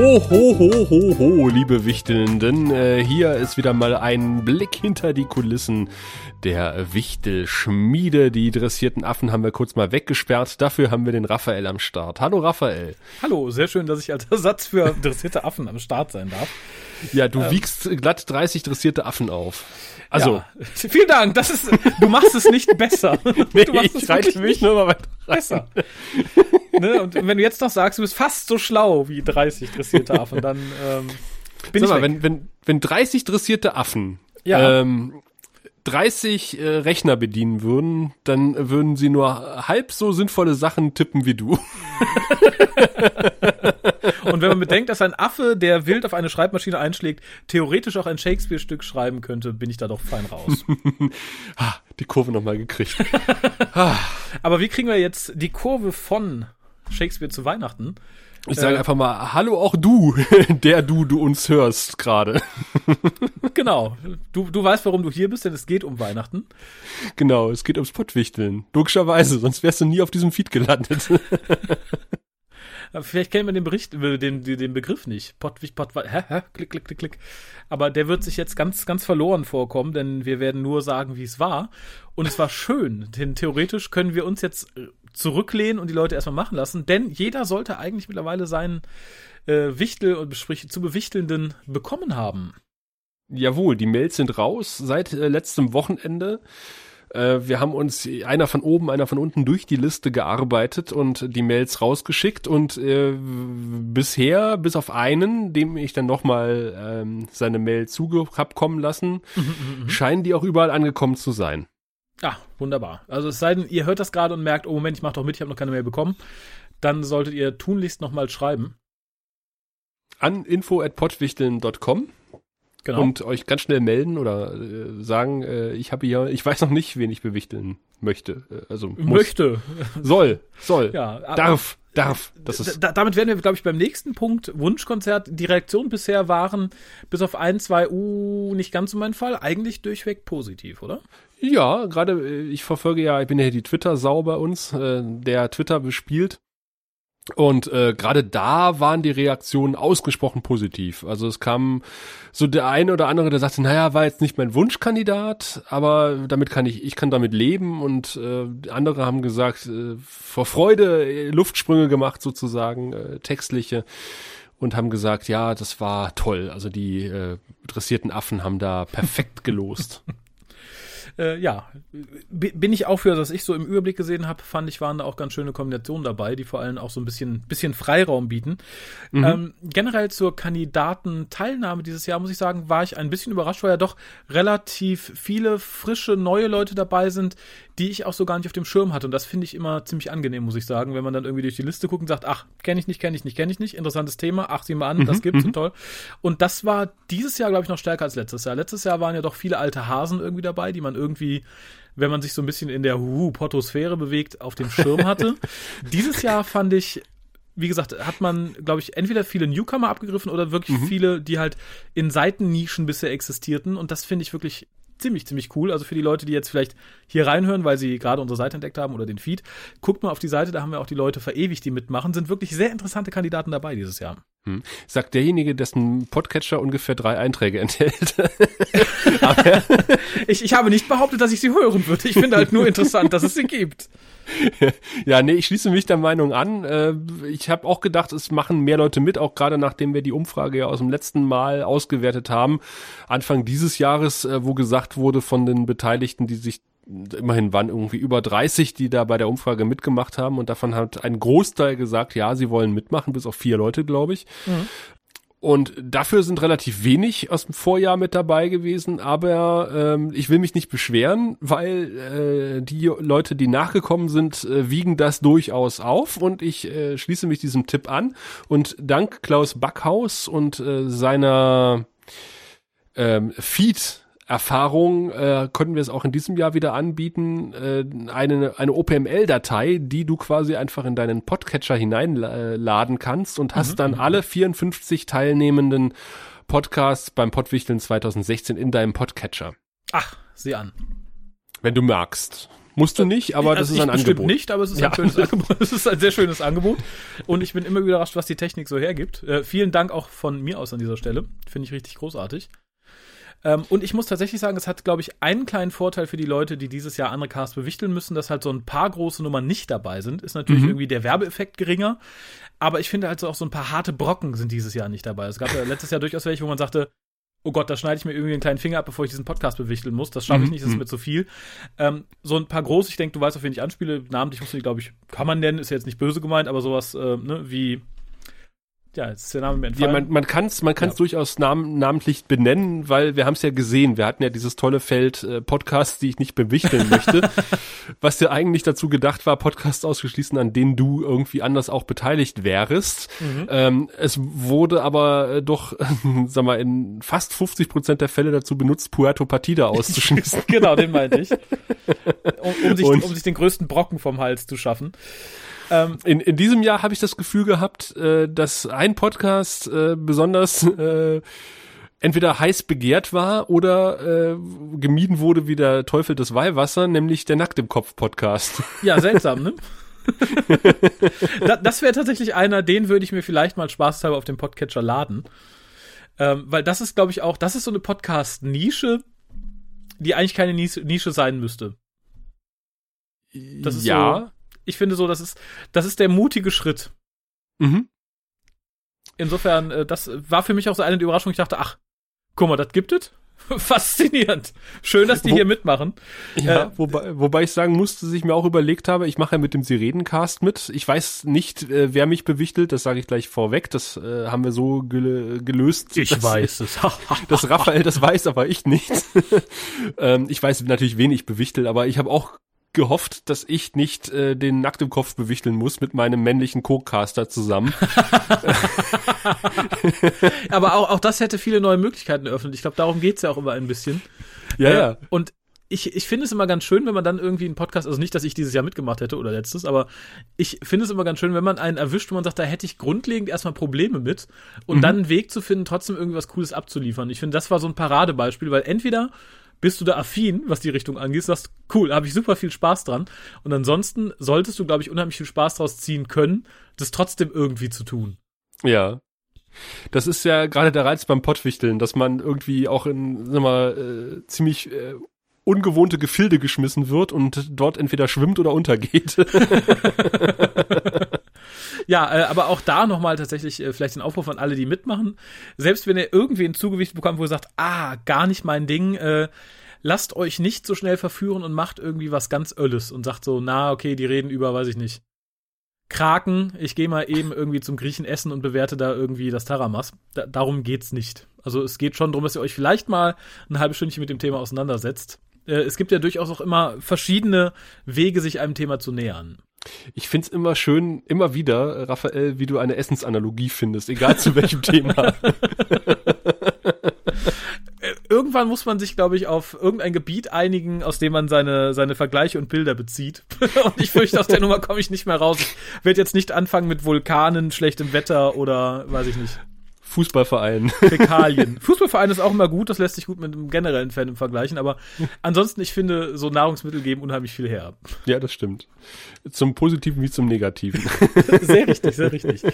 Ho, ho, ho, ho, ho, liebe Wichtelnden. Äh, hier ist wieder mal ein Blick hinter die Kulissen der Wichtelschmiede. Die dressierten Affen haben wir kurz mal weggesperrt. Dafür haben wir den Raphael am Start. Hallo Raphael. Hallo, sehr schön, dass ich als Ersatz für dressierte Affen am Start sein darf. Ja, du ähm, wiegst glatt 30 dressierte Affen auf. Also. Ja, vielen Dank, das ist, du machst es nicht besser. nee, du machst ich es reite mich nur mal weiter besser. ne? Und wenn du jetzt noch sagst, du bist fast so schlau wie 30 dressierte Affen, dann ähm, bin Sag ich mal, wenn, wenn, wenn 30 dressierte Affen ja. ähm, 30 äh, Rechner bedienen würden, dann würden sie nur halb so sinnvolle Sachen tippen wie du. Und wenn man bedenkt, dass ein Affe, der wild auf eine Schreibmaschine einschlägt, theoretisch auch ein Shakespeare-Stück schreiben könnte, bin ich da doch fein raus. ah, die Kurve nochmal gekriegt. Aber wie kriegen wir jetzt die Kurve von Shakespeare zu Weihnachten? Ich sage äh, einfach mal, hallo auch du, der du, du uns hörst gerade. genau. Du, du weißt, warum du hier bist, denn es geht um Weihnachten. Genau, es geht ums Pottwichteln. Logischerweise, sonst wärst du nie auf diesem Feed gelandet. Vielleicht kennen wir den Bericht, äh, den, den Begriff nicht. Pottwich, Pott, hä, hä, klick, klick, klick, klick. Aber der wird sich jetzt ganz, ganz verloren vorkommen, denn wir werden nur sagen, wie es war. Und es war schön, denn theoretisch können wir uns jetzt äh, zurücklehnen und die Leute erstmal machen lassen, denn jeder sollte eigentlich mittlerweile seinen äh, Wichtel und sprich zu bewichtelnden bekommen haben. Jawohl, die Mails sind raus seit äh, letztem Wochenende. Äh, wir haben uns einer von oben, einer von unten durch die Liste gearbeitet und die Mails rausgeschickt und äh, bisher, bis auf einen, dem ich dann nochmal ähm, seine Mail zuge hab kommen lassen, mhm, mhm, mhm, scheinen die auch überall angekommen zu sein. Ah, wunderbar. Also es sei denn, ihr hört das gerade und merkt, oh Moment, ich mach doch mit, ich habe noch keine Mail bekommen. Dann solltet ihr tunlichst nochmal schreiben. An info at Genau. Und euch ganz schnell melden oder äh, sagen, äh, ich habe hier, ich weiß noch nicht, wen ich bewichteln möchte. Äh, also muss, möchte. Soll, soll, ja, darf, darf. Das ist da, damit werden wir, glaube ich, beim nächsten Punkt Wunschkonzert. Die Reaktionen bisher waren bis auf ein, zwei, uh, nicht ganz so mein Fall, eigentlich durchweg positiv, oder? Ja, gerade äh, ich verfolge ja, ich bin ja die Twitter-Sau bei uns, äh, der Twitter bespielt. Und äh, gerade da waren die Reaktionen ausgesprochen positiv. Also es kam so der eine oder andere, der sagte, naja, war jetzt nicht mein Wunschkandidat, aber damit kann ich, ich kann damit leben. Und äh, andere haben gesagt, äh, vor Freude äh, Luftsprünge gemacht sozusagen, äh, textliche und haben gesagt, ja, das war toll. Also die äh, dressierten Affen haben da perfekt gelost. äh, ja, bin ich auch für, dass ich so im Überblick gesehen habe, fand ich, waren da auch ganz schöne Kombinationen dabei, die vor allem auch so ein bisschen, bisschen Freiraum bieten. Mhm. Ähm, generell zur Kandidatenteilnahme dieses Jahr, muss ich sagen, war ich ein bisschen überrascht, weil ja doch relativ viele frische, neue Leute dabei sind, die ich auch so gar nicht auf dem Schirm hatte. Und das finde ich immer ziemlich angenehm, muss ich sagen, wenn man dann irgendwie durch die Liste guckt und sagt, ach, kenne ich nicht, kenne ich nicht, kenne ich nicht, interessantes Thema, ach, sieh mal an, mhm. das gibt's und mhm. toll. Und das war dieses Jahr, glaube ich, noch stärker als letztes Jahr. Letztes Jahr waren ja doch viele alte Hasen irgendwie dabei, die man irgendwie wenn man sich so ein bisschen in der Huhu Potosphäre bewegt, auf dem Schirm hatte. Dieses Jahr fand ich wie gesagt, hat man, glaube ich, entweder viele Newcomer abgegriffen oder wirklich mhm. viele, die halt in Seitennischen bisher existierten. Und das finde ich wirklich ziemlich, ziemlich cool. Also für die Leute, die jetzt vielleicht hier reinhören, weil sie gerade unsere Seite entdeckt haben oder den Feed, guckt mal auf die Seite, da haben wir auch die Leute verewigt, die mitmachen. Sind wirklich sehr interessante Kandidaten dabei dieses Jahr. Hm. Sagt derjenige, dessen Podcatcher ungefähr drei Einträge enthält. ich, ich habe nicht behauptet, dass ich sie hören würde. Ich finde halt nur interessant, dass es sie gibt. Ja, nee, ich schließe mich der Meinung an. Äh, ich habe auch gedacht, es machen mehr Leute mit, auch gerade nachdem wir die Umfrage ja aus dem letzten Mal ausgewertet haben, Anfang dieses Jahres, äh, wo gesagt wurde von den Beteiligten, die sich immerhin waren irgendwie über 30, die da bei der Umfrage mitgemacht haben und davon hat ein Großteil gesagt, ja, sie wollen mitmachen, bis auf vier Leute, glaube ich. Mhm. Und dafür sind relativ wenig aus dem Vorjahr mit dabei gewesen, aber ähm, ich will mich nicht beschweren, weil äh, die Leute, die nachgekommen sind, äh, wiegen das durchaus auf und ich äh, schließe mich diesem Tipp an. Und dank Klaus Backhaus und äh, seiner ähm, Feed Erfahrung äh, konnten wir es auch in diesem Jahr wieder anbieten, äh, eine, eine OPML-Datei, die du quasi einfach in deinen Podcatcher hineinladen kannst und hast mhm. dann alle 54 teilnehmenden Podcasts beim Podwichteln 2016 in deinem Podcatcher. Ach, sieh an. Wenn du magst. Musst du nicht, aber also das ist ein Angebot. nicht, aber es ist ja. ein schönes Angebot. Es ist ein sehr schönes Angebot. Und ich bin immer überrascht, was die Technik so hergibt. Äh, vielen Dank auch von mir aus an dieser Stelle. Finde ich richtig großartig. Ähm, und ich muss tatsächlich sagen, es hat, glaube ich, einen kleinen Vorteil für die Leute, die dieses Jahr andere Casts bewichteln müssen, dass halt so ein paar große Nummern nicht dabei sind. Ist natürlich mhm. irgendwie der Werbeeffekt geringer. Aber ich finde halt so auch so ein paar harte Brocken sind dieses Jahr nicht dabei. Es gab ja letztes Jahr durchaus welche, wo man sagte, oh Gott, da schneide ich mir irgendwie einen kleinen Finger ab, bevor ich diesen Podcast bewichteln muss. Das schaffe ich mhm. nicht, das ist mhm. mir zu viel. Ähm, so ein paar große, ich denke, du weißt, auf wen ich anspiele. Namentlich muss ich, glaube ich, kann man nennen, ist ja jetzt nicht böse gemeint, aber sowas äh, ne, wie ja, jetzt ist der Name mir entfallen. Ja, man, man kann es man kann's ja. durchaus nam namentlich benennen, weil wir haben es ja gesehen. Wir hatten ja dieses tolle Feld äh, Podcasts, die ich nicht bewichteln möchte, was ja eigentlich dazu gedacht war, Podcasts auszuschließen, an denen du irgendwie anders auch beteiligt wärst. Mhm. Ähm, es wurde aber äh, doch, sag mal, in fast 50 Prozent der Fälle dazu benutzt, Puerto Partida auszuschließen. genau, den meinte ich. Um, um, sich, um sich den größten Brocken vom Hals zu schaffen. Ähm, in, in diesem Jahr habe ich das Gefühl gehabt, äh, dass ein Podcast äh, besonders äh, entweder heiß begehrt war oder äh, gemieden wurde wie der Teufel des Weihwasser, nämlich der Nackt im Kopf Podcast. Ja, seltsam, ne? das wäre tatsächlich einer, den würde ich mir vielleicht mal spaßhalber auf dem Podcatcher laden. Ähm, weil das ist, glaube ich, auch, das ist so eine Podcast-Nische, die eigentlich keine Nische sein müsste. Das ist ja. Ich finde so, das ist, das ist der mutige Schritt. Mhm. Insofern, äh, das war für mich auch so eine der Überraschungen. Ich dachte, ach, guck mal, das gibt es. Faszinierend. Schön, dass die Wo, hier mitmachen. Ja, äh, wobei, wobei ich sagen musste, dass ich mir auch überlegt habe, ich mache ja mit dem Sirenencast mit. Ich weiß nicht, äh, wer mich bewichtelt, das sage ich gleich vorweg. Das äh, haben wir so gel gelöst. Ich dass, weiß es. dass Raphael das weiß, aber ich nicht. ähm, ich weiß natürlich, wen ich bewichtel, aber ich habe auch gehofft, dass ich nicht äh, den nackt im Kopf bewichteln muss mit meinem männlichen Co-Caster zusammen. Aber auch, auch das hätte viele neue Möglichkeiten eröffnet. Ich glaube, darum geht's ja auch immer ein bisschen. Ja, äh, ja. Und ich, ich finde es immer ganz schön, wenn man dann irgendwie einen Podcast, also nicht, dass ich dieses Jahr mitgemacht hätte oder letztes, aber ich finde es immer ganz schön, wenn man einen erwischt, wo man sagt, da hätte ich grundlegend erstmal Probleme mit und mhm. dann einen Weg zu finden, trotzdem irgendwie was Cooles abzuliefern. Ich finde, das war so ein Paradebeispiel, weil entweder bist du da affin, was die Richtung angeht, sagst, cool, habe ich super viel Spaß dran. Und ansonsten solltest du, glaube ich, unheimlich viel Spaß draus ziehen können, das trotzdem irgendwie zu tun. Ja. Das ist ja gerade der Reiz beim Pottwichteln, dass man irgendwie auch in, sag mal, äh, ziemlich äh, ungewohnte Gefilde geschmissen wird und dort entweder schwimmt oder untergeht. ja, äh, aber auch da nochmal tatsächlich äh, vielleicht ein Aufruf an alle, die mitmachen. Selbst wenn ihr irgendwie ein Zugewicht bekommt, wo ihr sagt, ah, gar nicht mein Ding, äh, lasst euch nicht so schnell verführen und macht irgendwie was ganz Ölles und sagt so, na, okay, die reden über, weiß ich nicht. Kraken, ich gehe mal eben irgendwie zum Griechen essen und bewerte da irgendwie das Taramas. Da, darum geht's nicht. Also es geht schon darum, dass ihr euch vielleicht mal ein halbes Stündchen mit dem Thema auseinandersetzt. Äh, es gibt ja durchaus auch immer verschiedene Wege, sich einem Thema zu nähern. Ich find's immer schön, immer wieder, Raphael, wie du eine Essensanalogie findest, egal zu welchem Thema. Irgendwann muss man sich, glaube ich, auf irgendein Gebiet einigen, aus dem man seine, seine Vergleiche und Bilder bezieht. und ich fürchte, aus der Nummer komme ich nicht mehr raus. Ich werde jetzt nicht anfangen mit Vulkanen, schlechtem Wetter oder weiß ich nicht. Fußballverein. Fäkalien. Fußballverein ist auch immer gut, das lässt sich gut mit einem generellen Fan vergleichen, aber ansonsten, ich finde, so Nahrungsmittel geben unheimlich viel her. Ja, das stimmt. Zum Positiven wie zum Negativen. sehr richtig, sehr richtig. Äh,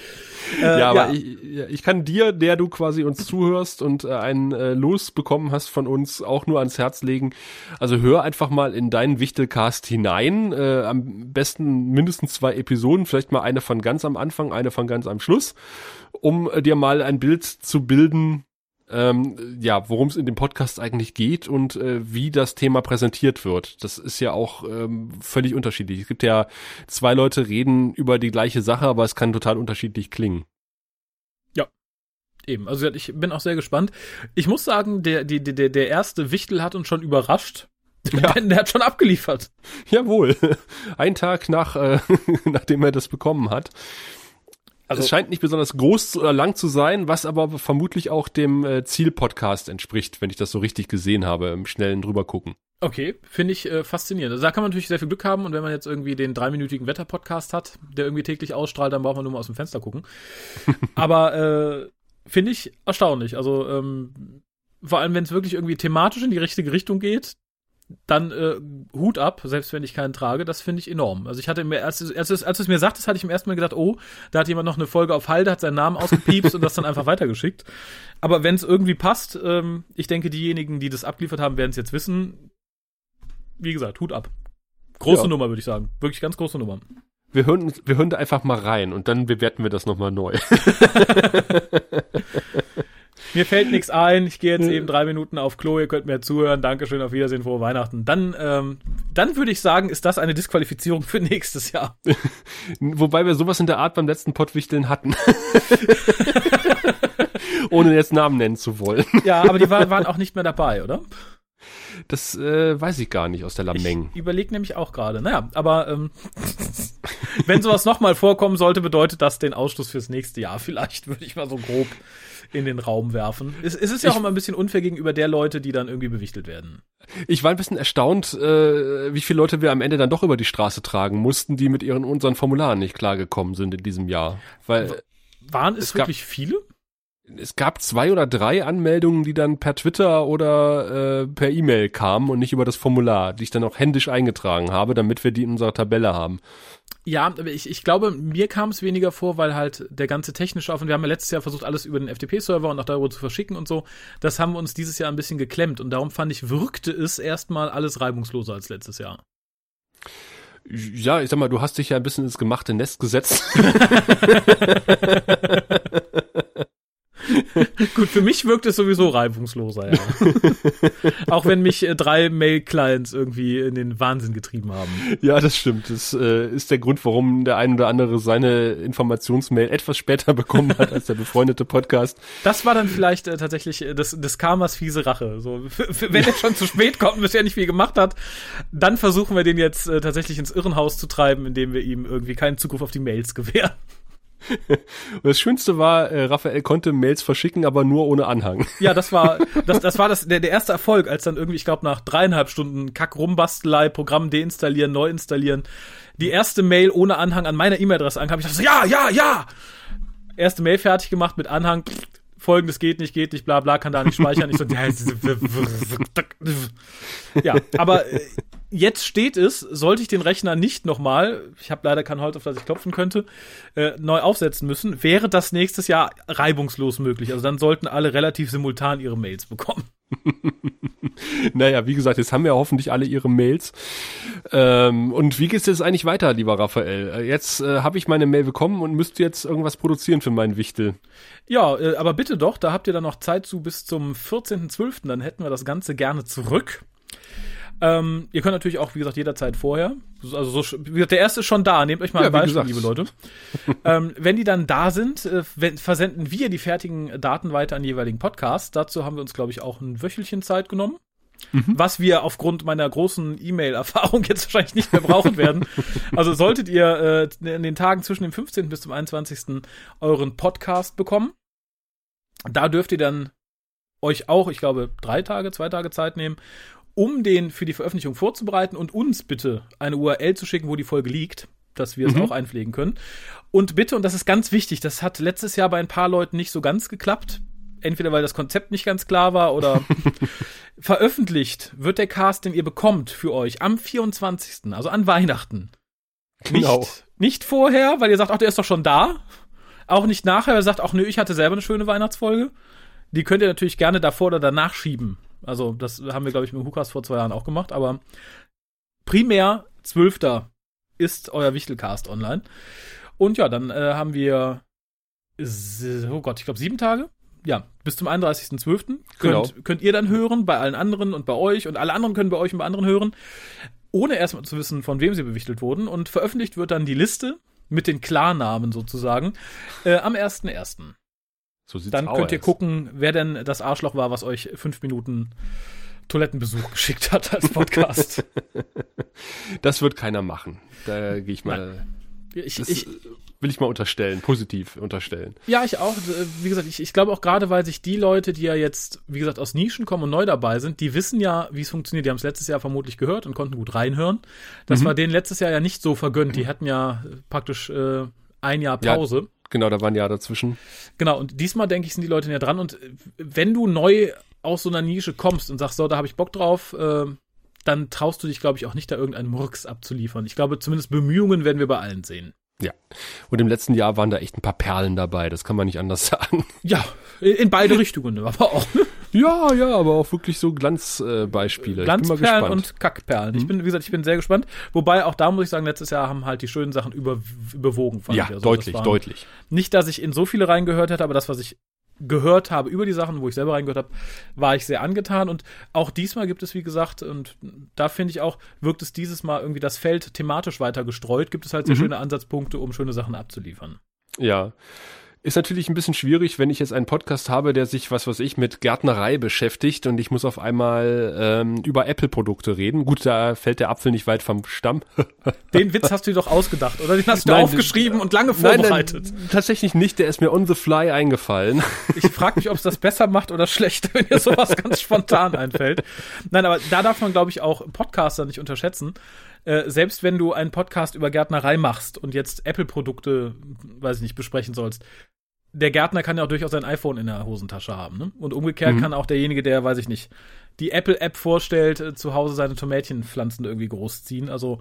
ja, aber ja. Ich, ich kann dir, der du quasi uns zuhörst und äh, ein äh, Los bekommen hast von uns, auch nur ans Herz legen. Also hör einfach mal in deinen Wichtelcast hinein. Äh, am besten mindestens zwei Episoden, vielleicht mal eine von ganz am Anfang, eine von ganz am Schluss um dir mal ein Bild zu bilden, ähm, ja, worum es in dem Podcast eigentlich geht und äh, wie das Thema präsentiert wird. Das ist ja auch ähm, völlig unterschiedlich. Es gibt ja zwei Leute reden über die gleiche Sache, aber es kann total unterschiedlich klingen. Ja, eben. Also ich bin auch sehr gespannt. Ich muss sagen, der, der, der, der erste Wichtel hat uns schon überrascht. Ja. Der hat schon abgeliefert. Jawohl. Ein Tag nach, äh, nachdem er das bekommen hat. Also, es scheint nicht besonders groß oder lang zu sein, was aber vermutlich auch dem äh, Ziel-Podcast entspricht, wenn ich das so richtig gesehen habe, im schnellen drüber gucken. Okay, finde ich äh, faszinierend. Also da kann man natürlich sehr viel Glück haben und wenn man jetzt irgendwie den dreiminütigen Wetter-Podcast hat, der irgendwie täglich ausstrahlt, dann braucht man nur mal aus dem Fenster gucken. aber äh, finde ich erstaunlich. Also ähm, vor allem, wenn es wirklich irgendwie thematisch in die richtige Richtung geht, dann äh, Hut ab, selbst wenn ich keinen trage, das finde ich enorm. Also ich hatte mir, als, als, als, als du es mir sagtest, hatte ich im ersten Mal gedacht, oh, da hat jemand noch eine Folge auf Halde, hat seinen Namen ausgepiepst und das dann einfach weitergeschickt. Aber wenn es irgendwie passt, ähm, ich denke, diejenigen, die das abgeliefert haben, werden es jetzt wissen. Wie gesagt, Hut ab. Große ja. Nummer, würde ich sagen. Wirklich ganz große Nummer. Wir hören, wir hören da einfach mal rein und dann bewerten wir das nochmal neu. mir fällt nichts ein. Ich gehe jetzt eben drei Minuten auf Klo. Ihr könnt mir zuhören. Dankeschön, auf Wiedersehen, frohe Weihnachten. Dann, ähm, dann würde ich sagen, ist das eine Disqualifizierung für nächstes Jahr. Wobei wir sowas in der Art beim letzten Pottwichteln hatten. Ohne jetzt Namen nennen zu wollen. Ja, aber die war, waren auch nicht mehr dabei, oder? Das äh, weiß ich gar nicht aus der Lameng. Ich überlege nämlich auch gerade. Naja, aber ähm, wenn sowas nochmal vorkommen sollte, bedeutet das den Ausschluss fürs nächste Jahr. Vielleicht würde ich mal so grob in den Raum werfen. Es, es ist ja ich, auch immer ein bisschen unfair gegenüber der Leute, die dann irgendwie bewichtelt werden. Ich war ein bisschen erstaunt, äh, wie viele Leute wir am Ende dann doch über die Straße tragen mussten, die mit ihren unseren Formularen nicht klargekommen sind in diesem Jahr. Weil waren es, es wirklich viele? es gab zwei oder drei Anmeldungen, die dann per Twitter oder äh, per E-Mail kamen und nicht über das Formular, die ich dann auch händisch eingetragen habe, damit wir die in unserer Tabelle haben. Ja, aber ich, ich glaube, mir kam es weniger vor, weil halt der ganze technische Aufwand, wir haben ja letztes Jahr versucht, alles über den FTP-Server und auch darüber zu verschicken und so. Das haben wir uns dieses Jahr ein bisschen geklemmt und darum fand ich, wirkte es erstmal alles reibungsloser als letztes Jahr. Ja, ich sag mal, du hast dich ja ein bisschen ins gemachte Nest gesetzt. Gut, für mich wirkt es sowieso reibungsloser, ja. Auch wenn mich äh, drei Mail-Clients irgendwie in den Wahnsinn getrieben haben. Ja, das stimmt. Das äh, ist der Grund, warum der ein oder andere seine Informationsmail etwas später bekommen hat als der befreundete Podcast. Das war dann vielleicht äh, tatsächlich äh, das, das Karmas fiese Rache. So, wenn er schon zu spät kommt und bisher nicht viel gemacht hat, dann versuchen wir den jetzt äh, tatsächlich ins Irrenhaus zu treiben, indem wir ihm irgendwie keinen Zugriff auf die Mails gewähren. Und das Schönste war, äh, Raphael konnte Mails verschicken, aber nur ohne Anhang. Ja, das war das, das war das der, der erste Erfolg, als dann irgendwie, ich glaube, nach dreieinhalb Stunden Kack rumbastelei, Programm deinstallieren, neu installieren, die erste Mail ohne Anhang an meiner E-Mail-Adresse ankam. Ich dachte so, ja, ja, ja. Erste Mail fertig gemacht mit Anhang. Folgendes geht nicht, geht nicht, bla bla, kann da nicht speichern. Ich so, ja, aber äh, jetzt steht es, sollte ich den Rechner nicht nochmal, ich habe leider kein Holz, auf das ich klopfen könnte, äh, neu aufsetzen müssen, wäre das nächstes Jahr reibungslos möglich. Also dann sollten alle relativ simultan ihre Mails bekommen. naja, wie gesagt, jetzt haben wir hoffentlich alle ihre Mails. Ähm, und wie geht's jetzt eigentlich weiter, lieber Raphael? Äh, jetzt äh, habe ich meine Mail bekommen und müsste jetzt irgendwas produzieren für meinen Wichtel. Ja, äh, aber bitte doch, da habt ihr dann noch Zeit zu bis zum 14.12., dann hätten wir das Ganze gerne zurück. Ähm, ihr könnt natürlich auch, wie gesagt, jederzeit vorher. Also so, wie gesagt, der erste ist schon da. Nehmt euch mal ja, ein Beispiel, liebe Leute. ähm, wenn die dann da sind, äh, wenn, versenden wir die fertigen Daten weiter an die jeweiligen Podcasts. Dazu haben wir uns, glaube ich, auch ein Wöchelchen Zeit genommen. Mhm. Was wir aufgrund meiner großen E-Mail-Erfahrung jetzt wahrscheinlich nicht mehr brauchen werden. Also solltet ihr äh, in den Tagen zwischen dem 15. bis zum 21. euren Podcast bekommen. Da dürft ihr dann euch auch, ich glaube, drei Tage, zwei Tage Zeit nehmen, um den für die Veröffentlichung vorzubereiten und uns bitte eine URL zu schicken, wo die Folge liegt, dass wir es mhm. auch einpflegen können. Und bitte, und das ist ganz wichtig, das hat letztes Jahr bei ein paar Leuten nicht so ganz geklappt. Entweder weil das Konzept nicht ganz klar war oder veröffentlicht wird der Cast, den ihr bekommt für euch am 24., also an Weihnachten. Genau. Nicht, nicht vorher, weil ihr sagt, ach, der ist doch schon da. Auch nicht nachher, weil ihr sagt, ach nö, ich hatte selber eine schöne Weihnachtsfolge. Die könnt ihr natürlich gerne davor oder danach schieben. Also, das haben wir, glaube ich, mit Hukas vor zwei Jahren auch gemacht, aber primär 12. ist euer Wichtelcast online. Und ja, dann äh, haben wir, oh Gott, ich glaube sieben Tage. Ja, bis zum 31.12. Könnt, genau. könnt ihr dann hören, bei allen anderen und bei euch und alle anderen können bei euch und bei anderen hören, ohne erstmal zu wissen, von wem sie bewichtelt wurden. Und veröffentlicht wird dann die Liste mit den Klarnamen sozusagen äh, am 1.1. So sieht's Dann könnt ihr gucken, wer denn das Arschloch war, was euch fünf Minuten Toilettenbesuch geschickt hat als Podcast. das wird keiner machen. Da gehe ich mal. Ich, ich, will ich mal unterstellen, positiv unterstellen. Ja, ich auch. Wie gesagt, ich, ich glaube auch gerade, weil sich die Leute, die ja jetzt, wie gesagt, aus Nischen kommen und neu dabei sind, die wissen ja, wie es funktioniert. Die haben es letztes Jahr vermutlich gehört und konnten gut reinhören. Das mhm. war denen letztes Jahr ja nicht so vergönnt. Die hatten ja praktisch äh, ein Jahr Pause. Ja Genau, da waren ja dazwischen. Genau, und diesmal denke ich, sind die Leute näher dran. Und wenn du neu aus so einer Nische kommst und sagst, so, da habe ich Bock drauf, äh, dann traust du dich, glaube ich, auch nicht, da irgendeinen Murks abzuliefern. Ich glaube, zumindest Bemühungen werden wir bei allen sehen. Ja. Und im letzten Jahr waren da echt ein paar Perlen dabei, das kann man nicht anders sagen. Ja, in beide Richtungen, aber auch. Ja, ja, aber auch wirklich so Glanzbeispiele. Äh, Glanzperlen und Kackperlen. Mhm. Ich bin, wie gesagt, ich bin sehr gespannt. Wobei auch da muss ich sagen, letztes Jahr haben halt die schönen Sachen über, überwogen. Fand ja, ich. Also, deutlich, deutlich. Nicht, dass ich in so viele reingehört hätte, aber das, was ich gehört habe über die Sachen, wo ich selber reingehört habe, war ich sehr angetan. Und auch diesmal gibt es, wie gesagt, und da finde ich auch, wirkt es dieses Mal irgendwie das Feld thematisch weiter gestreut, gibt es halt sehr mhm. schöne Ansatzpunkte, um schöne Sachen abzuliefern. Ja. Ist natürlich ein bisschen schwierig, wenn ich jetzt einen Podcast habe, der sich, was weiß ich, mit Gärtnerei beschäftigt und ich muss auf einmal ähm, über Apple-Produkte reden. Gut, da fällt der Apfel nicht weit vom Stamm. Den Witz hast du dir doch ausgedacht, oder? Den hast du nein, aufgeschrieben und lange vorbereitet. Nein, tatsächlich nicht, der ist mir on the fly eingefallen. Ich frage mich, ob es das besser macht oder schlechter, wenn dir sowas ganz spontan einfällt. Nein, aber da darf man, glaube ich, auch Podcaster nicht unterschätzen. Äh, selbst wenn du einen Podcast über Gärtnerei machst und jetzt Apple-Produkte, weiß ich nicht, besprechen sollst, der Gärtner kann ja auch durchaus sein iPhone in der Hosentasche haben. Ne? Und umgekehrt mhm. kann auch derjenige, der, weiß ich nicht, die Apple-App vorstellt, äh, zu Hause seine Tomätchenpflanzen irgendwie großziehen. Also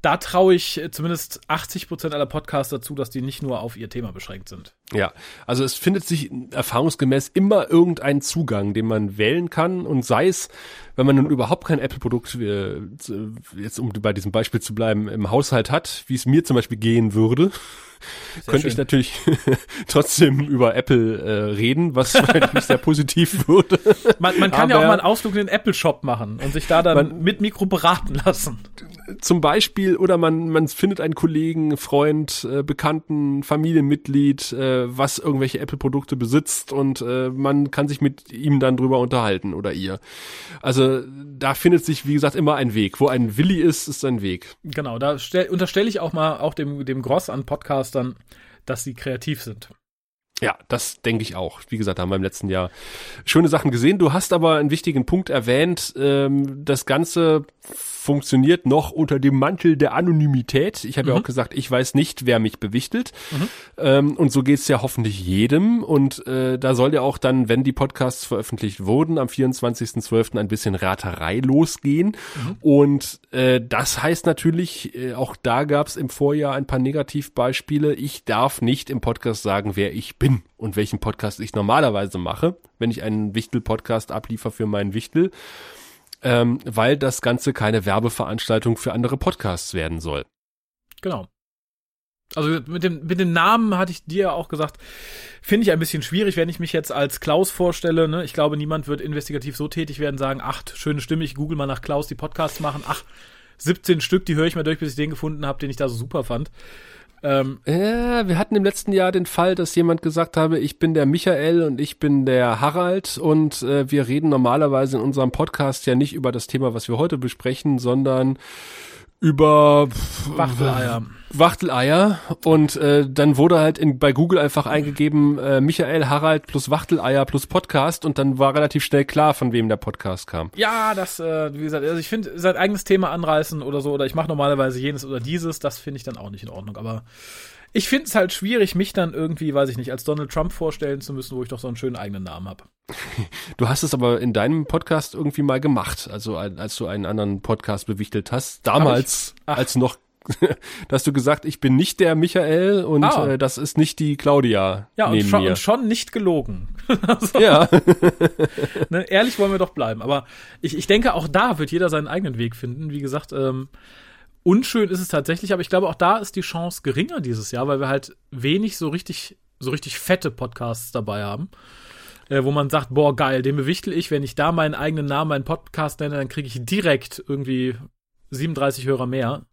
da traue ich zumindest 80 Prozent aller Podcasts dazu, dass die nicht nur auf ihr Thema beschränkt sind. Ja, also es findet sich erfahrungsgemäß immer irgendein Zugang, den man wählen kann und sei es, wenn man nun überhaupt kein Apple-Produkt, äh, jetzt um bei diesem Beispiel zu bleiben, im Haushalt hat, wie es mir zum Beispiel gehen würde, sehr könnte schön. ich natürlich trotzdem über Apple äh, reden, was mich sehr positiv würde. Man, man kann Aber, ja auch mal einen Ausflug in den Apple Shop machen und sich da dann man, mit Mikro beraten lassen. Zum Beispiel, oder man, man findet einen Kollegen, Freund, äh, Bekannten, Familienmitglied, äh, was irgendwelche Apple-Produkte besitzt und äh, man kann sich mit ihm dann drüber unterhalten oder ihr. Also da findet sich, wie gesagt, immer ein Weg. Wo ein Willi ist, ist ein Weg. Genau, da unterstelle ich auch mal auch dem, dem Gross an Podcast dann, dass sie kreativ sind. Ja, das denke ich auch. Wie gesagt, haben wir im letzten Jahr schöne Sachen gesehen. Du hast aber einen wichtigen Punkt erwähnt. Ähm, das Ganze funktioniert noch unter dem Mantel der Anonymität. Ich habe mhm. ja auch gesagt, ich weiß nicht, wer mich bewichtelt. Mhm. Ähm, und so geht's ja hoffentlich jedem. Und äh, da soll ja auch dann, wenn die Podcasts veröffentlicht wurden, am 24.12. ein bisschen Raterei losgehen. Mhm. Und äh, das heißt natürlich, äh, auch da gab's im Vorjahr ein paar Negativbeispiele. Ich darf nicht im Podcast sagen, wer ich bin und welchen Podcast ich normalerweise mache, wenn ich einen Wichtel-Podcast abliefer für meinen Wichtel ähm, weil das Ganze keine Werbeveranstaltung für andere Podcasts werden soll. Genau. Also mit dem, mit dem Namen hatte ich dir auch gesagt, finde ich ein bisschen schwierig, wenn ich mich jetzt als Klaus vorstelle. Ne? Ich glaube, niemand wird investigativ so tätig werden, sagen, ach, schöne Stimme, ich google mal nach Klaus, die Podcasts machen. Ach, 17 Stück, die höre ich mal durch, bis ich den gefunden habe, den ich da so super fand. Ähm, äh, wir hatten im letzten Jahr den Fall, dass jemand gesagt habe, ich bin der Michael und ich bin der Harald und äh, wir reden normalerweise in unserem Podcast ja nicht über das Thema, was wir heute besprechen, sondern über Wachteleier. Wachteleier und äh, dann wurde halt in, bei Google einfach eingegeben äh, Michael Harald plus Wachteleier plus Podcast und dann war relativ schnell klar, von wem der Podcast kam. Ja, das, äh, wie gesagt, also ich finde, sein eigenes Thema anreißen oder so oder ich mache normalerweise jenes oder dieses, das finde ich dann auch nicht in Ordnung. Aber ich finde es halt schwierig, mich dann irgendwie, weiß ich nicht, als Donald Trump vorstellen zu müssen, wo ich doch so einen schönen eigenen Namen habe. Du hast es aber in deinem Podcast irgendwie mal gemacht, also als du einen anderen Podcast bewichtelt hast. Damals, als noch da hast du gesagt, ich bin nicht der Michael und ah. äh, das ist nicht die Claudia. Ja, und schon, mir. und schon nicht gelogen. also, ja. ne, ehrlich wollen wir doch bleiben. Aber ich, ich denke, auch da wird jeder seinen eigenen Weg finden. Wie gesagt, ähm, unschön ist es tatsächlich, aber ich glaube, auch da ist die Chance geringer dieses Jahr, weil wir halt wenig so richtig, so richtig fette Podcasts dabei haben. Äh, wo man sagt, boah, geil, den bewichtel ich, wenn ich da meinen eigenen Namen, meinen Podcast nenne, dann kriege ich direkt irgendwie 37 Hörer mehr.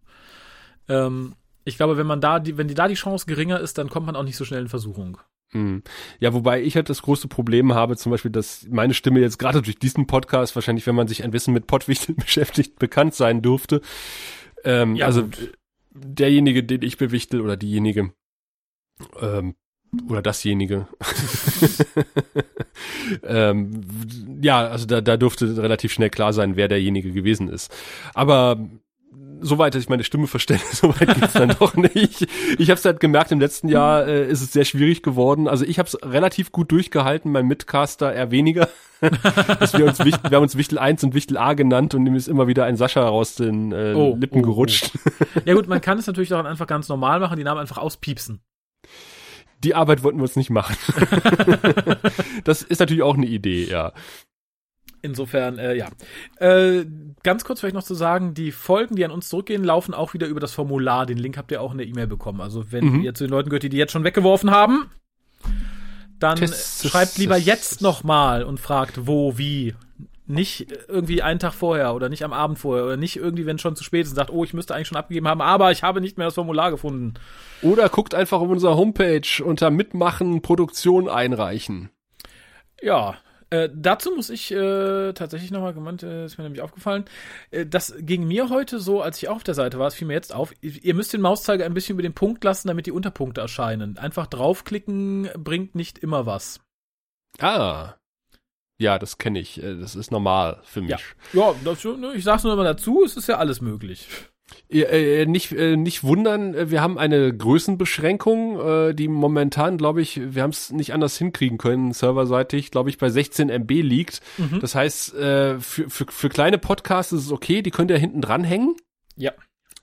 Ähm, ich glaube, wenn man da, die, wenn die da die Chance geringer ist, dann kommt man auch nicht so schnell in Versuchung. Hm. Ja, wobei ich halt das große Problem habe, zum Beispiel, dass meine Stimme jetzt gerade durch diesen Podcast wahrscheinlich, wenn man sich ein bisschen mit Pottwichteln beschäftigt, bekannt sein durfte. Ähm, ja, also gut. derjenige, den ich bewichtel oder diejenige, ähm, oder dasjenige. ähm, ja, also da, da durfte relativ schnell klar sein, wer derjenige gewesen ist. Aber soweit, dass ich meine Stimme verstelle, soweit geht's dann doch nicht. Ich habe es halt gemerkt, im letzten Jahr äh, ist es sehr schwierig geworden. Also ich habe es relativ gut durchgehalten, mein Mitcaster eher weniger. Dass wir, uns Wichtel, wir haben uns Wichtel 1 und Wichtel A genannt und ihm ist immer wieder ein Sascha aus den äh, oh, Lippen oh, gerutscht. Oh. Ja gut, man kann es natürlich auch einfach ganz normal machen, die Namen einfach auspiepsen. Die Arbeit wollten wir uns nicht machen. das ist natürlich auch eine Idee, ja. Insofern, äh, ja. Äh, ganz kurz vielleicht noch zu sagen, die Folgen, die an uns zurückgehen, laufen auch wieder über das Formular. Den Link habt ihr auch in der E-Mail bekommen. Also wenn mhm. ihr zu den Leuten gehört, die die jetzt schon weggeworfen haben, dann Test, schreibt lieber jetzt nochmal und fragt, wo, wie. Nicht irgendwie einen Tag vorher oder nicht am Abend vorher oder nicht irgendwie, wenn es schon zu spät ist und sagt, oh, ich müsste eigentlich schon abgegeben haben, aber ich habe nicht mehr das Formular gefunden. Oder guckt einfach auf unserer Homepage unter Mitmachen, Produktion einreichen. Ja, äh, dazu muss ich äh, tatsächlich nochmal gemeint, äh, ist mir nämlich aufgefallen, äh, das ging mir heute so, als ich auch auf der Seite war, es fiel mir jetzt auf, ihr müsst den Mauszeiger ein bisschen über den Punkt lassen, damit die Unterpunkte erscheinen. Einfach draufklicken bringt nicht immer was. Ah. Ja, das kenne ich. Äh, das ist normal für mich. Ja, ja das, ne, ich sag's nur immer dazu, es ist ja alles möglich. Äh, nicht, äh, nicht wundern, äh, wir haben eine Größenbeschränkung, äh, die momentan, glaube ich, wir haben es nicht anders hinkriegen können, serverseitig, glaube ich, bei 16 MB liegt. Mhm. Das heißt, äh, für, für, für kleine Podcasts ist es okay, die könnt ihr hinten dranhängen. Ja.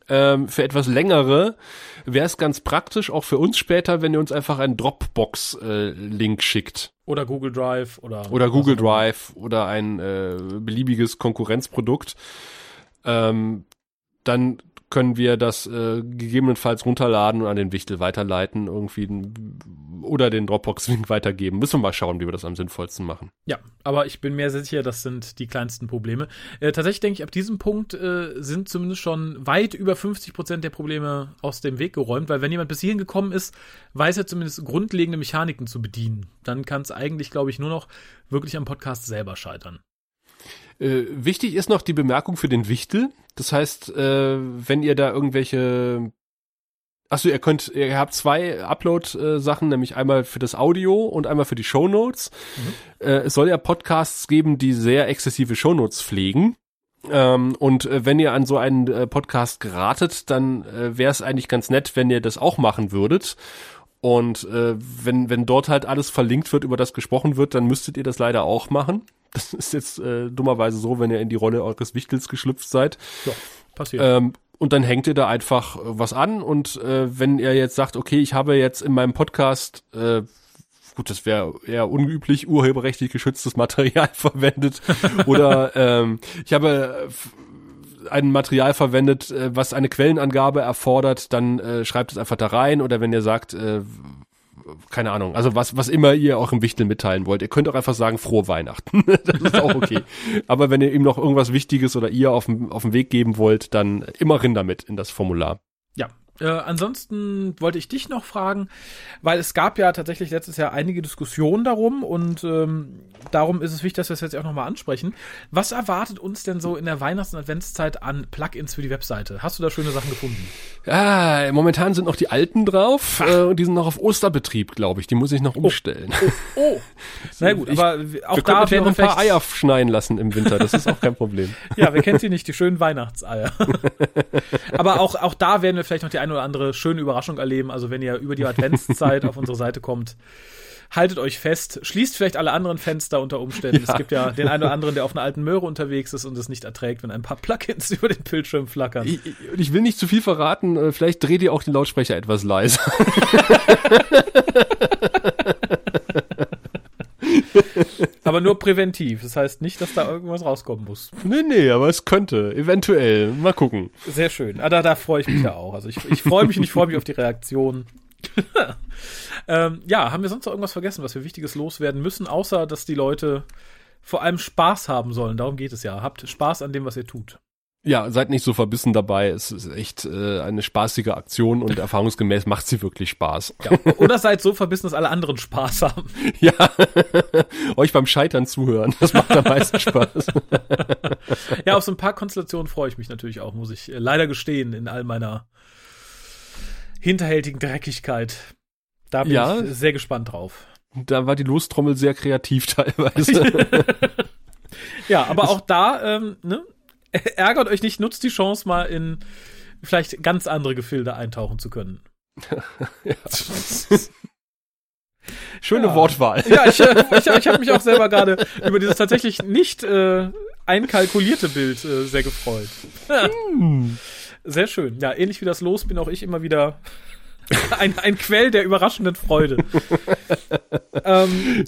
Ähm, für etwas längere wäre es ganz praktisch, auch für uns später, wenn ihr uns einfach einen Dropbox-Link äh, schickt. Oder Google Drive oder. Oder Google Drive oder ein äh, beliebiges Konkurrenzprodukt. Ähm, dann können wir das äh, gegebenenfalls runterladen und an den Wichtel weiterleiten irgendwie oder den Dropbox-Link weitergeben. Müssen wir mal schauen, wie wir das am sinnvollsten machen. Ja, aber ich bin mir sicher, das sind die kleinsten Probleme. Äh, tatsächlich denke ich, ab diesem Punkt äh, sind zumindest schon weit über 50 Prozent der Probleme aus dem Weg geräumt, weil wenn jemand bis hierhin gekommen ist, weiß er zumindest grundlegende Mechaniken zu bedienen. Dann kann es eigentlich, glaube ich, nur noch wirklich am Podcast selber scheitern. Äh, wichtig ist noch die Bemerkung für den Wichtel. Das heißt, äh, wenn ihr da irgendwelche Achso, ihr könnt, ihr habt zwei Upload-Sachen, nämlich einmal für das Audio und einmal für die Shownotes. Mhm. Äh, es soll ja Podcasts geben, die sehr exzessive Shownotes pflegen. Ähm, und äh, wenn ihr an so einen äh, Podcast geratet, dann wäre es eigentlich ganz nett, wenn ihr das auch machen würdet. Und wenn, wenn dort halt alles verlinkt wird, über das gesprochen wird, dann müsstet ihr das leider auch machen. Das ist jetzt äh, dummerweise so, wenn ihr in die Rolle eures Wichtels geschlüpft seid. Ja, passiert. Ähm, und dann hängt ihr da einfach äh, was an und äh, wenn ihr jetzt sagt, okay, ich habe jetzt in meinem Podcast, äh, gut, das wäre eher unüblich, urheberrechtlich geschütztes Material verwendet oder ähm, ich habe äh, ein Material verwendet, äh, was eine Quellenangabe erfordert, dann äh, schreibt es einfach da rein oder wenn ihr sagt, äh, keine Ahnung, also was, was immer ihr auch im Wichtel mitteilen wollt. Ihr könnt auch einfach sagen, frohe Weihnachten. das ist auch okay. Aber wenn ihr ihm noch irgendwas Wichtiges oder ihr auf dem, auf dem Weg geben wollt, dann immer rin damit in das Formular. Ja, äh, ansonsten wollte ich dich noch fragen, weil es gab ja tatsächlich letztes Jahr einige Diskussionen darum und ähm, darum ist es wichtig, dass wir es jetzt auch nochmal ansprechen. Was erwartet uns denn so in der Weihnachts- und Adventszeit an Plugins für die Webseite? Hast du da schöne Sachen gefunden? Ja, momentan sind noch die alten drauf äh, und die sind noch auf Osterbetrieb, glaube ich. Die muss ich noch oh. umstellen. Oh, oh. oh. Na gut, ich, aber auch da werden wir noch ein paar Eier schneiden lassen im Winter. Das ist auch kein Problem. ja, wer kennt sie nicht, die schönen Weihnachtseier. aber auch, auch da werden wir vielleicht noch die eine oder andere schöne Überraschung erleben. Also wenn ihr über die Adventszeit auf unsere Seite kommt, haltet euch fest, schließt vielleicht alle anderen Fenster unter Umständen. Ja. Es gibt ja den einen oder anderen, der auf einer alten Möhre unterwegs ist und es nicht erträgt, wenn ein paar Plugins über den Bildschirm flackern. Ich, ich will nicht zu viel verraten, äh, vielleicht dreht ihr auch den Lautsprecher etwas leiser. aber nur präventiv. Das heißt nicht, dass da irgendwas rauskommen muss. Nee, nee, aber es könnte. Eventuell. Mal gucken. Sehr schön. Ah, da, da freue ich mich ja auch. Also ich, ich freue mich und ich freue mich auf die Reaktion. ähm, ja, haben wir sonst noch irgendwas vergessen, was wir Wichtiges loswerden müssen, außer dass die Leute vor allem Spaß haben sollen. Darum geht es ja. Habt Spaß an dem, was ihr tut. Ja, seid nicht so verbissen dabei. Es ist echt äh, eine spaßige Aktion und erfahrungsgemäß macht sie wirklich Spaß. Ja, oder seid so verbissen, dass alle anderen Spaß haben. Ja, euch beim Scheitern zuhören, das macht am meisten Spaß. ja, auf so ein paar Konstellationen freue ich mich natürlich auch, muss ich leider gestehen, in all meiner hinterhältigen Dreckigkeit. Da bin ja, ich sehr gespannt drauf. Da war die Lostrommel sehr kreativ teilweise. ja, aber auch da, ähm, ne, ärgert euch nicht, nutzt die Chance mal in vielleicht ganz andere Gefilde eintauchen zu können. Schöne ja. Wortwahl. Ja, ich, äh, ich, ich habe mich auch selber gerade über dieses tatsächlich nicht äh, einkalkulierte Bild äh, sehr gefreut. Hm. Sehr schön. Ja, ähnlich wie das Los bin auch ich immer wieder ein, ein Quell der überraschenden Freude. ähm,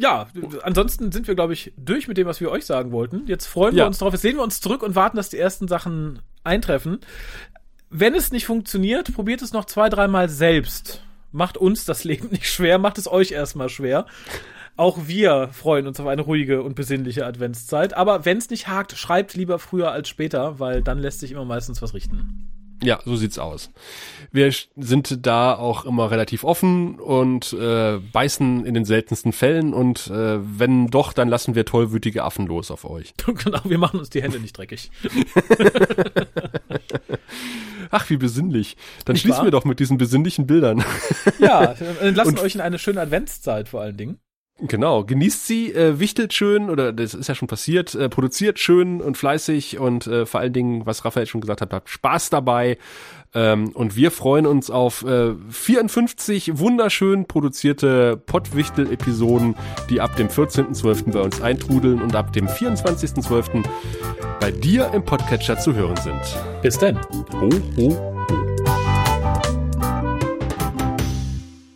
ja, ansonsten sind wir, glaube ich, durch mit dem, was wir euch sagen wollten. Jetzt freuen wir ja. uns drauf. Jetzt sehen wir uns zurück und warten, dass die ersten Sachen eintreffen. Wenn es nicht funktioniert, probiert es noch zwei, dreimal selbst. Macht uns das Leben nicht schwer, macht es euch erstmal schwer. Auch wir freuen uns auf eine ruhige und besinnliche Adventszeit. Aber wenn es nicht hakt, schreibt lieber früher als später, weil dann lässt sich immer meistens was richten. Ja, so sieht's aus. Wir sind da auch immer relativ offen und äh, beißen in den seltensten Fällen und äh, wenn doch, dann lassen wir tollwütige Affen los auf euch. genau, wir machen uns die Hände nicht dreckig. Ach, wie besinnlich. Dann nicht schließen wahr? wir doch mit diesen besinnlichen Bildern. ja, lassen euch in eine schöne Adventszeit vor allen Dingen. Genau, genießt sie, äh, wichtelt schön, oder das ist ja schon passiert, äh, produziert schön und fleißig und äh, vor allen Dingen, was Raphael schon gesagt hat, habt Spaß dabei. Ähm, und wir freuen uns auf äh, 54 wunderschön produzierte Pottwichtel-Episoden, die ab dem 14.12. bei uns eintrudeln und ab dem 24.12. bei dir im Podcatcher zu hören sind. Bis dann. Ho, ho,